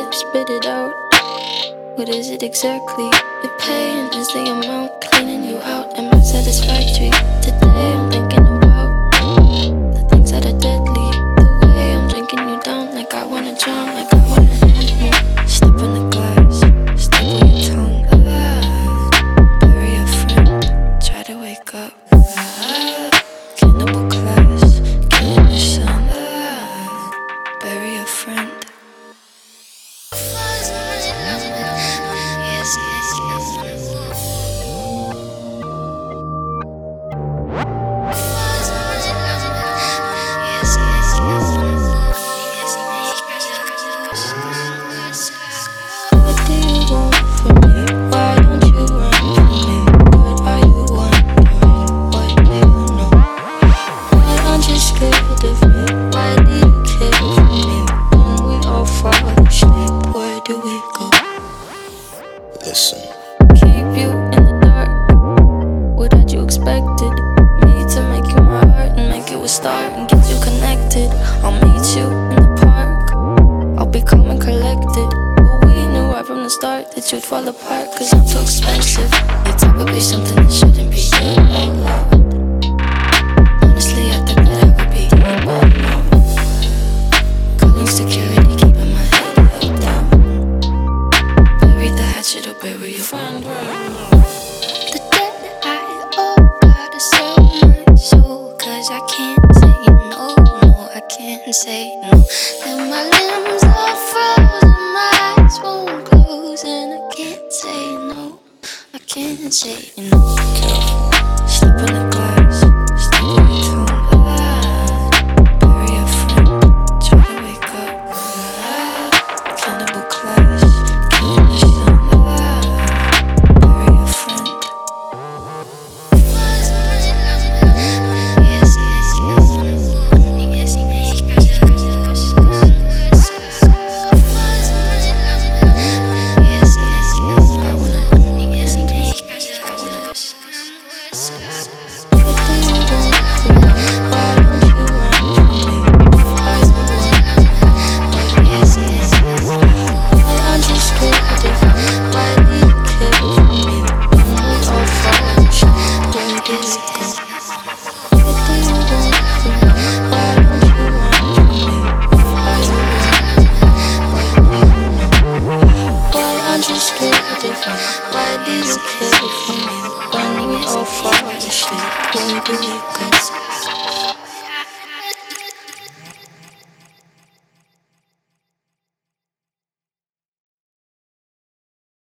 it, spit it out. What is it exactly? The pain is the amount cleaning you out. Am I satisfactory today? make you a star and get you connected. I'll meet you in the park. I'll be calm and collected. But we knew right from the start that you'd fall apart, cause I'm too expensive. It's probably something that shouldn't can't say no. And my limbs are frozen, my eyes won't close, and I can't say no. I can't say no. Sleep in the car. Please care for me when we all fall asleep. Won't do you good?